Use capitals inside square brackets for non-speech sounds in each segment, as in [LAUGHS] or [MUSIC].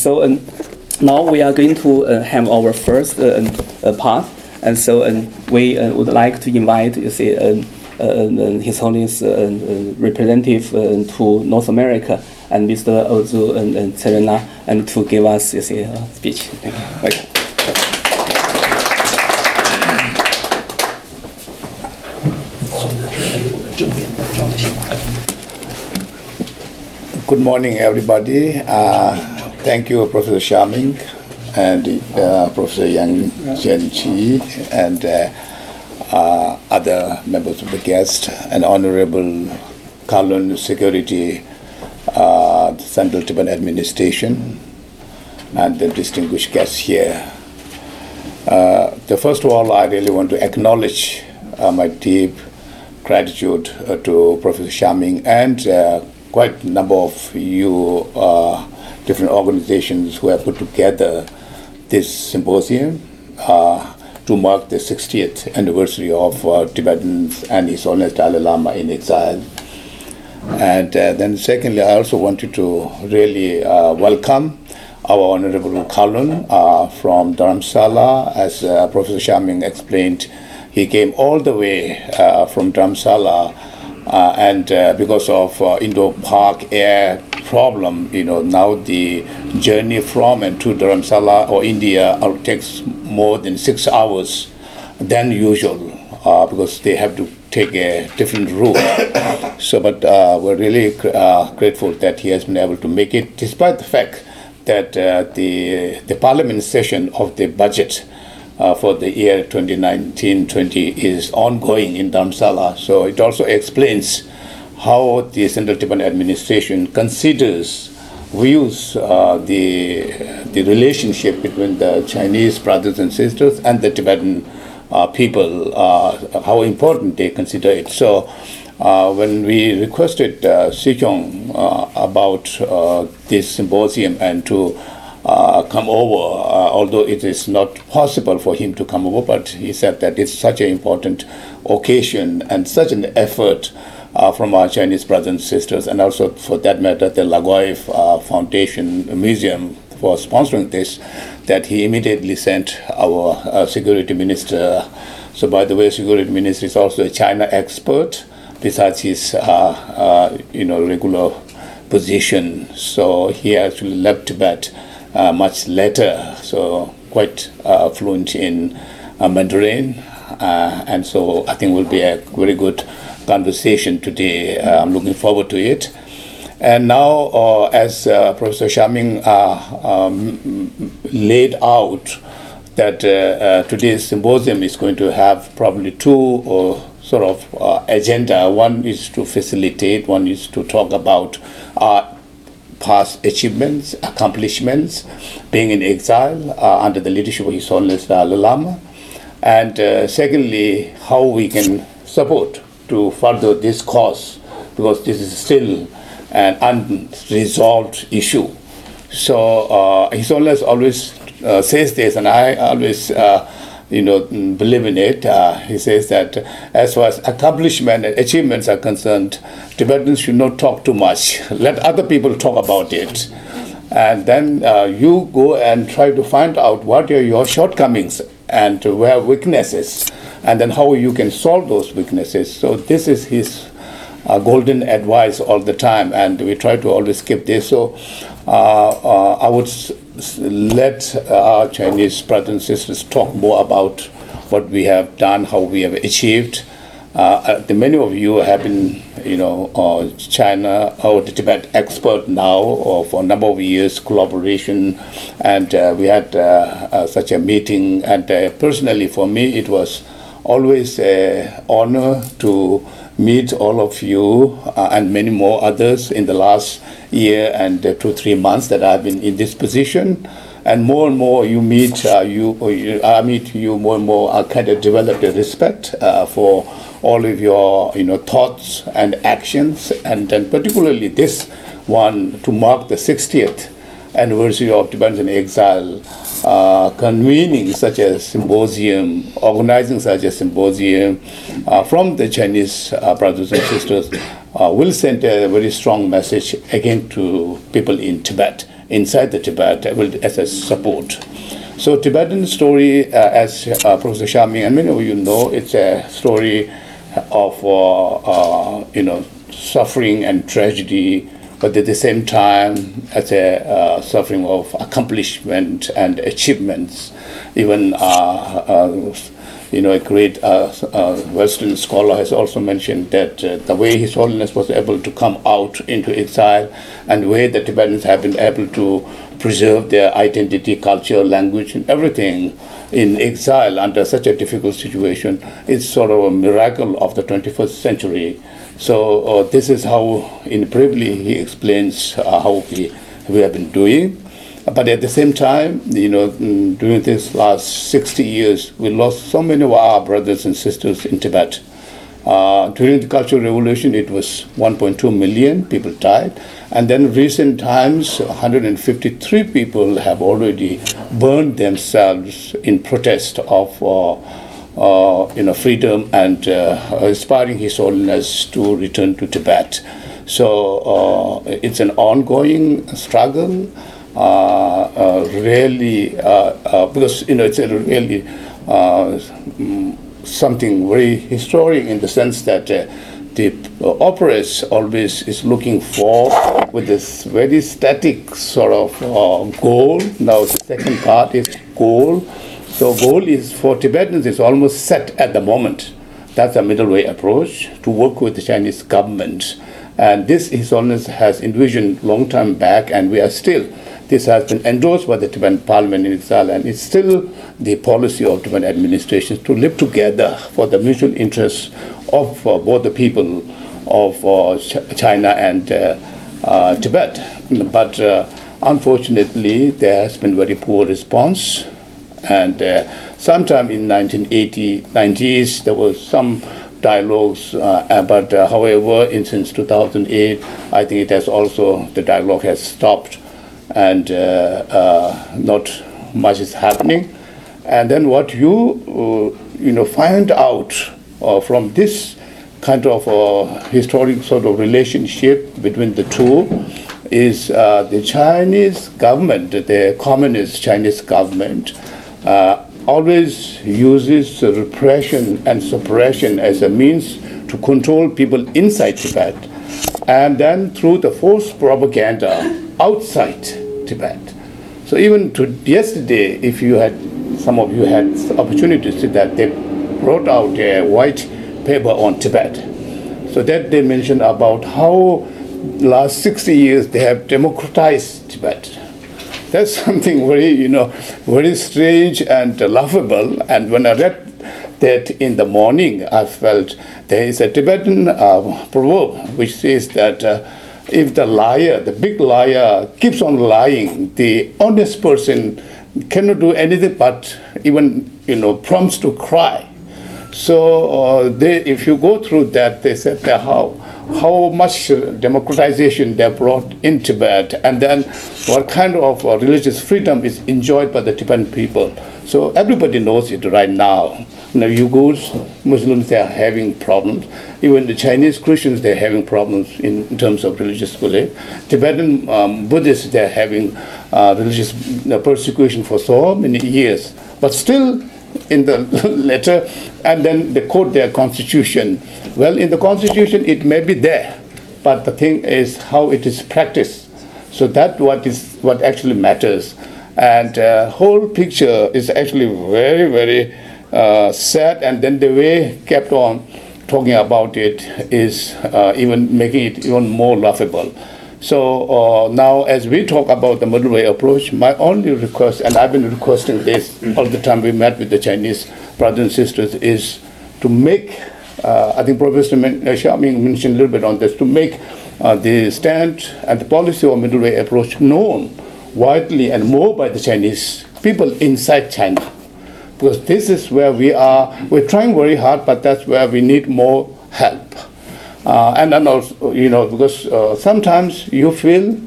So um, now we are going to uh, have our first uh, uh, part, and so um, we uh, would like to invite you see um, uh, His Holiness uh, representative to North America and Mr. Ozu and, and Serena and to give us you see a speech. Good morning, everybody. Thank you, Professor Xia Ming and uh, Professor Yang Jianli and uh, uh, other members of the guest and Honorable Kalon Security uh, Central Tibetan Administration and the distinguished guests here. Uh, the first of all, I really want to acknowledge uh, my deep gratitude uh, to Professor Xia Ming and uh, quite a number of you uh, different organizations who have put together this symposium uh, to mark the 60th anniversary of uh, Tibetans and His Holiness Dalai Lama in exile. And uh, then, secondly, I also wanted to really uh, welcome our Honorable Kalon uh, from Dharamsala. As uh, Professor Xia Ming explained, he came all the way from Dharamsala, and because of uh, Indo-Pak air problem, you know, now the journey from and to Dharamsala or India uh, takes more than six hours than usual uh, because they have to take a different route. [COUGHS] so, but uh, we're really uh, grateful that he has been able to make it, despite the fact that uh, the the parliament session of the budget uh, for the year 2019-20 is ongoing in Dharamsala. So it also explains how the Central Tibetan Administration considers views uh, the the relationship between the Chinese brothers and sisters and the Tibetan uh, people, uh, how important they consider it. So, uh, when we requested uh, uh, about uh, this symposium and to uh, come over, uh, although it is not possible for him to come over, but he said that it's such an important occasion and such an effort uh, from our Chinese brothers and sisters, and also for that matter, the Laogai uh, Foundation Museum for sponsoring this, that he immediately sent our uh, security minister. So, by the way, security minister is also a China expert, besides his, uh, uh, you know, regular position. So he actually left Tibet uh, much later, so quite fluent in Mandarin. And so I think will be a very good conversation today. Uh, I'm looking forward to it. And now, uh, as uh, Professor Xia Ming uh, um, laid out, that uh, uh, today's symposium is going to have probably two sort of agenda. One is to facilitate, one is to talk about our past achievements, accomplishments, being in exile under the leadership of His Holiness Dalai Lama, and secondly, how we can support to further this cause because this is still an unresolved issue. So uh, His Holiness always uh, says this, and I always, uh, you know, believe in it. Uh, he says that as far as accomplishment and achievements are concerned, Tibetans should not talk too much. [LAUGHS] Let other people talk about it. And then uh, you go and try to find out what are your shortcomings and where weaknesses, and then how you can solve those weaknesses. So this is his uh, golden advice all the time, and we try to always keep this. So uh, uh, I would let our Chinese brothers and sisters talk more about what we have done, how we have achieved. Uh, uh, many of you have been, you know, uh, China or the Tibet expert now uh, for a number of years, collaboration, and uh, we had uh, uh, such a meeting. And uh, personally, for me, it was always an honor to meet all of you uh, and many more others in the last year and uh, two three months that I've been in this position. And more and more you meet uh, you, you, I meet you more and more. I kind of developed a respect uh, for all of your you know thoughts and actions, and then particularly this one to mark the 60th anniversary of Tibetans in exile, uh, convening such a symposium, organizing such a symposium uh, from the Chinese uh, brothers and sisters uh, will send a very strong message again to people in Tibet inside the Tibet will, as a support. So Tibetan story, uh, as uh, Professor Xia Ming and many of you know, it's a story of uh, uh, you know suffering and tragedy, but at the same time, as a uh, suffering of accomplishment and achievements. Even you know, a great uh, uh, Western scholar has also mentioned that uh, the way His Holiness was able to come out into exile and the way the Tibetans have been able to preserve their identity, culture, language, and everything in exile under such a difficult situation is sort of a miracle of the 21st century. So uh, this is how, in briefly, he explains uh, how we, we have been doing. But at the same time, you know, mm, during this last 60 years, we lost so many of our brothers and sisters in Tibet. Uh, during the Cultural Revolution, it was 1.2 million people died. And then recent times, 153 people have already burned themselves in protest of uh, you know, freedom and uh, aspiring His Holiness to return to Tibet. So uh, it's an ongoing struggle. Uh, uh, really uh, because you know it's a really mm, something very historic in the sense that the operas always is looking for with this very static sort of uh, goal. Now the second part is goal. So goal is for Tibetans is almost set at the moment. That's a middle way approach to work with the Chinese government. And this His Holiness has envisioned long time back, and we are still this has been endorsed by the Tibetan Parliament in exile, and it's still the policy of Tibetan administrations to live together for the mutual interests of uh, both the people of uh, China and uh, uh Tibet. But uh, unfortunately, there has been very poor response, and uh, sometime in 1980, 90s, there was some dialogues, but however, in since 2008, I think it has also the dialogue has stopped and uh, uh, not much is happening. And then what you uh, you know find out from this kind of historic sort of relationship between the two is the Chinese government, the communist Chinese government, Uh, always uses repression and suppression as a means to control people inside Tibet. And then through the false propaganda outside Tibet. So even to yesterday, if you had, some of you had opportunity to see that, they brought out a white paper on Tibet. So that they mentioned about how last 60 years they have democratized Tibet. That's [LAUGHS] something very, you know, very strange and laughable. And when I read that in the morning, I felt there is a Tibetan uh, proverb which says that uh, if the liar, the big liar, keeps on lying, the honest person cannot do anything but even you know prompts to cry. So uh, they, if you go through that, they said that how how much uh, democratization they brought in Tibet and then what kind of uh, religious freedom is enjoyed by the Tibetan people. So everybody knows it right now. Now Uyghurs, Muslims, they are having problems. Even the Chinese Christians, they're having problems in, in terms of religious belief. Tibetan um, Buddhists, they're having uh, religious uh, persecution for so many years. But still, in the [LAUGHS] letter, and then they quote their constitution. Well, in the constitution, it may be there, but the thing is how it is practiced. So that what is what actually matters, and uh, whole picture is actually very very uh, sad. And then the way kept on talking about it is uh, even making it even more laughable. So uh, now, as we talk about the middle way approach, my only request, and I've been requesting this all the time we met with the Chinese brothers and sisters, is to make, uh, I think Professor Xia Ming mentioned a little bit on this, to make uh, the stand and the policy of middle way approach known widely and more by the Chinese people inside China. Because this is where we are, we're trying very hard, but that's where we need more. Uh, and then also, you know, because uh, sometimes you feel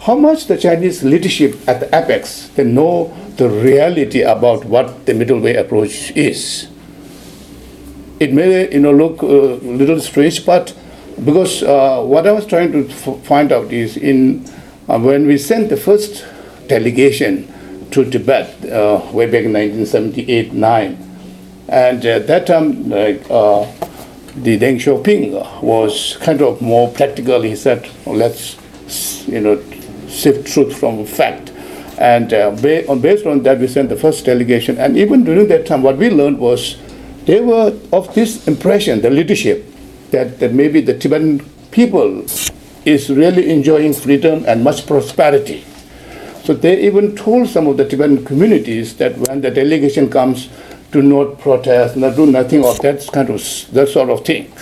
how much the Chinese leadership at the apex they know the reality about what the middle way approach is. It may you know look a uh, little strange, but because uh, what I was trying to find out is in uh, when we sent the first delegation to Tibet uh, way back in 1978 9. And at that time, like, uh, the Deng Xiaoping was kind of more practical. He said, "Oh, let's, you know, sift truth from fact. And uh, ba- on, based on that, we sent the first delegation. And even during that time, what we learned was they were of this impression, the leadership, that, that maybe the Tibetan people is really enjoying freedom and much prosperity. So they even told some of the Tibetan communities that when the delegation comes, do not protest, not do nothing of that kind of that sort of thing.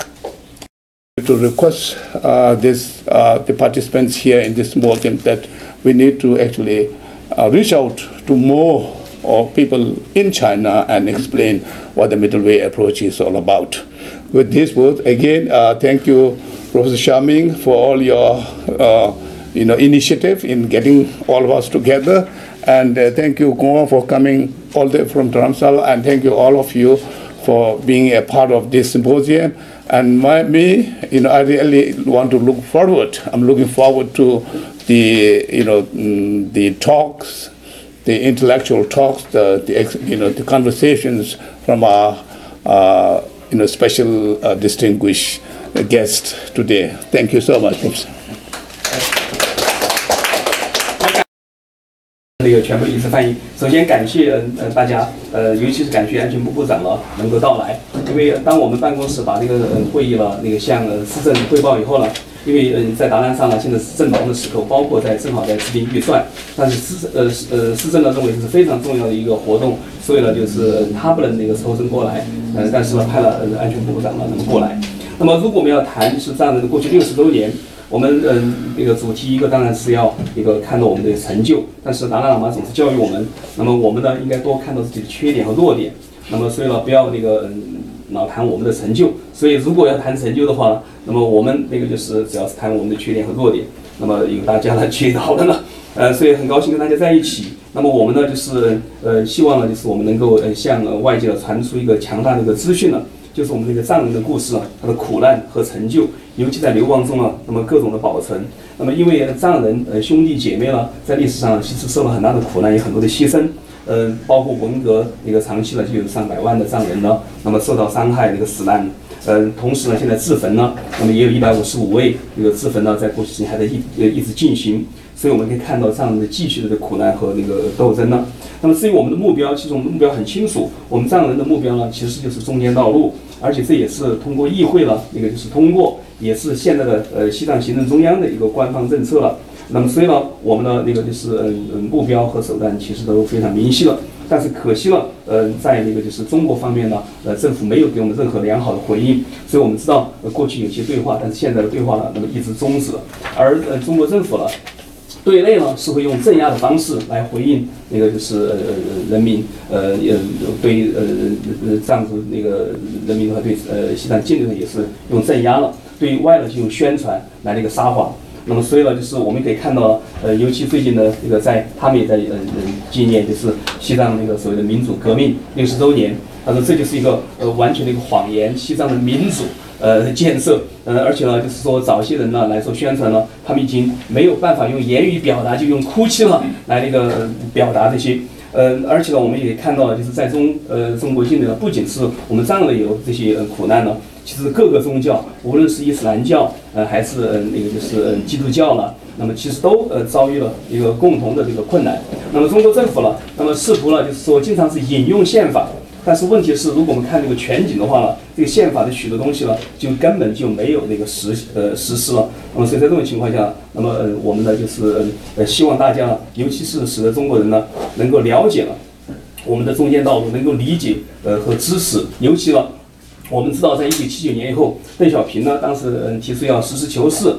To request uh, this uh, the participants here in this meeting that we need to actually uh, reach out to more of people in China and explain what the middle way approach is all about. With these words, again, uh, thank you, Professor Xia Ming, for all your uh, you know initiative in getting all of us together, and uh, thank you, Goa, for coming all the way from Dharamsala, and thank you all of you for being a part of this symposium. And my, me, you know, I really want to look forward. I'm looking forward to the, you know, mm, the talks, the intellectual talks, the, the you know, the conversations from our, uh, you know, special uh, distinguished guest today. Thank you so much, Professor. 全部一次翻译。首先感谢呃大家，呃尤其是感谢安全部部长了能够到来，因为当我们办公室把这个会议了那个向呃市政汇报以后呢，因为嗯、在达兰上呢现在是正忙的时刻，包括在正好在制定预算，但是市呃呃市政呢认为这是非常重要的一个活动，所以呢就是他不能那个抽身过来，呃但是呢派了呃安全部部长呢能过来。那么如果我们要谈是这样的过去六十周年。我们嗯，那个主题一个当然是要一个看到我们的成就，但是达赖喇嘛总是教育我们，那么我们呢应该多看到自己的缺点和弱点，那么所以呢不要那个嗯老谈我们的成就，所以如果要谈成就的话，那么我们那个就是只要是谈我们的缺点和弱点，那么由大家来 [LAUGHS] 去讨论了，[LAUGHS] 呃，所以很高兴跟大家在一起。那么我们呢就是呃希望呢就是我们能够呃向外界传出一个强大的一个资讯呢。就是我们这个藏人的故事啊，他的苦难和成就，尤其在流亡中啊，那么各种的保存。那么因为藏人呃兄弟姐妹呢，在历史上其实受了很大的苦难，有很多的牺牲。呃，包括文革那个长期呢，就有上百万的藏人呢，那么受到伤害，那个死难。呃，同时呢，现在自焚呢，那么也有一百五十五位这个自焚呢，在过去几年还在一呃一直进行。所以我们可以看到藏人的继续的苦难和那个斗争呢。那么至于我们的目标，其实我们的目标很清楚，我们藏人的目标呢，其实就是中间道路。而且这也是通过议会了，那个就是通过，也是现在的呃西藏行政中央的一个官方政策了。那么所以呢，我们的那个就是嗯嗯目标和手段其实都非常明晰了。但是可惜了，呃，在那个就是中国方面呢，呃，政府没有给我们任何良好的回应。所以我们知道，呃，过去有些对话，但是现在的对话呢，那么一直终止了。而呃，中国政府呢？对内呢是会用镇压的方式来回应那个就是呃人民呃呃对呃呃藏族那个人民的话对呃西藏境内的也是用镇压了，对外呢就用宣传来那个撒谎。那么所以呢就是我们可以看到呃尤其最近的这个在他们也在呃呃纪念就是西藏那个所谓的民主革命六十周年，他说这就是一个呃完全的一个谎言，西藏的民主。呃，建设，呃，而且呢，就是说，早些人呢来做宣传呢，他们已经没有办法用言语表达，就用哭泣了 [LAUGHS] 来那个表达这些，呃，而且呢，我们也看到了，就是在中呃中国境内呢，不仅是我们藏人有这些苦难呢，其实各个宗教，无论是伊斯兰教，呃，还是呃那个就是呃基督教了，那么其实都呃遭遇了一个共同的这个困难。那么中国政府呢，那么试图呢，就是说经常是引用宪法。但是问题是，如果我们看这个全景的话呢，这个宪法的许多东西呢，就根本就没有那个实呃实施了。那么所以在这种情况下，那么呃我们呢就是呃希望大家，尤其是使得中国人呢能够了解了我们的中间道路，能够理解呃和支持。尤其呢，我们知道在一九七九年以后，邓小平呢当时嗯提出要实事求是。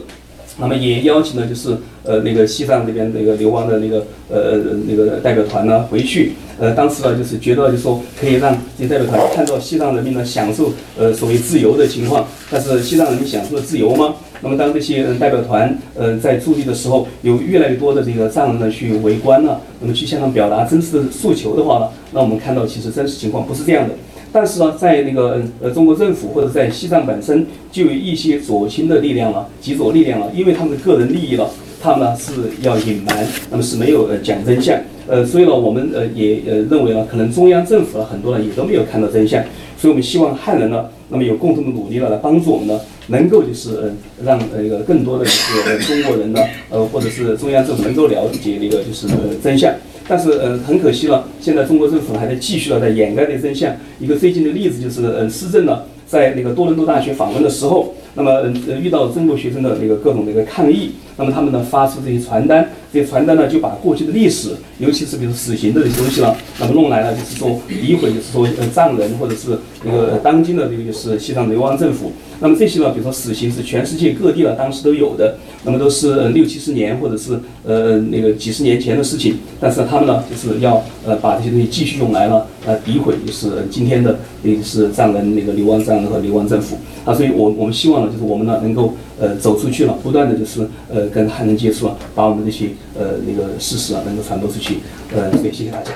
那么也邀请了，就是呃那个西藏这边那个流亡的那个呃那个代表团呢回去，呃当时呢就是觉得就说可以让这些代表团看到西藏人民呢享受呃所谓自由的情况，但是西藏人民享受了自由吗？那么当这些代表团呃在驻地的时候，有越来越多的这个藏人呢去围观了，那么去向他们表达真实的诉求的话呢，那我们看到其实真实情况不是这样的。但是呢，在那个呃中国政府或者在西藏本身就有一些左倾的力量了，极左力量了，因为他们的个人利益了，他们呢是要隐瞒，那么是没有呃讲真相。呃，所以呢，我们呃也呃认为呢，可能中央政府呢很多人也都没有看到真相，所以我们希望汉人呢，那么有共同的努力呢，来帮助我们呢，能够就是呃让呃一个更多的就是中国人呢，呃或者是中央政府能够了解那个就是呃真相。但是呃很可惜了，现在中国政府还在继续的在掩盖这真相。一个最近的例子就是呃施政呢在那个多伦多大学访问的时候，那么呃遇到中国学生的那个各种那个抗议，那么他们呢发出这些传单。这些传单呢，就把过去的历史，尤其是比如死刑的这些东西呢，那么弄来了，就是说诋毁，就是说呃藏人或者是那个当今的这个就是西藏流亡政府。那么这些呢，比如说死刑是全世界各地呢当时都有的，那么都是六七十年或者是呃那个几十年前的事情。但是他们呢，就是要呃把这些东西继续用来了呃诋毁，就是今天的也就是藏人那个流亡藏人和流亡政府啊。所以我我们希望呢，就是我们呢能够呃走出去了，不断的就是呃跟汉人接触了，把我们这些。呃，那个事实啊，能够传播出去。呃，所以谢谢大家。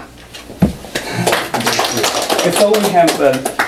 So we have.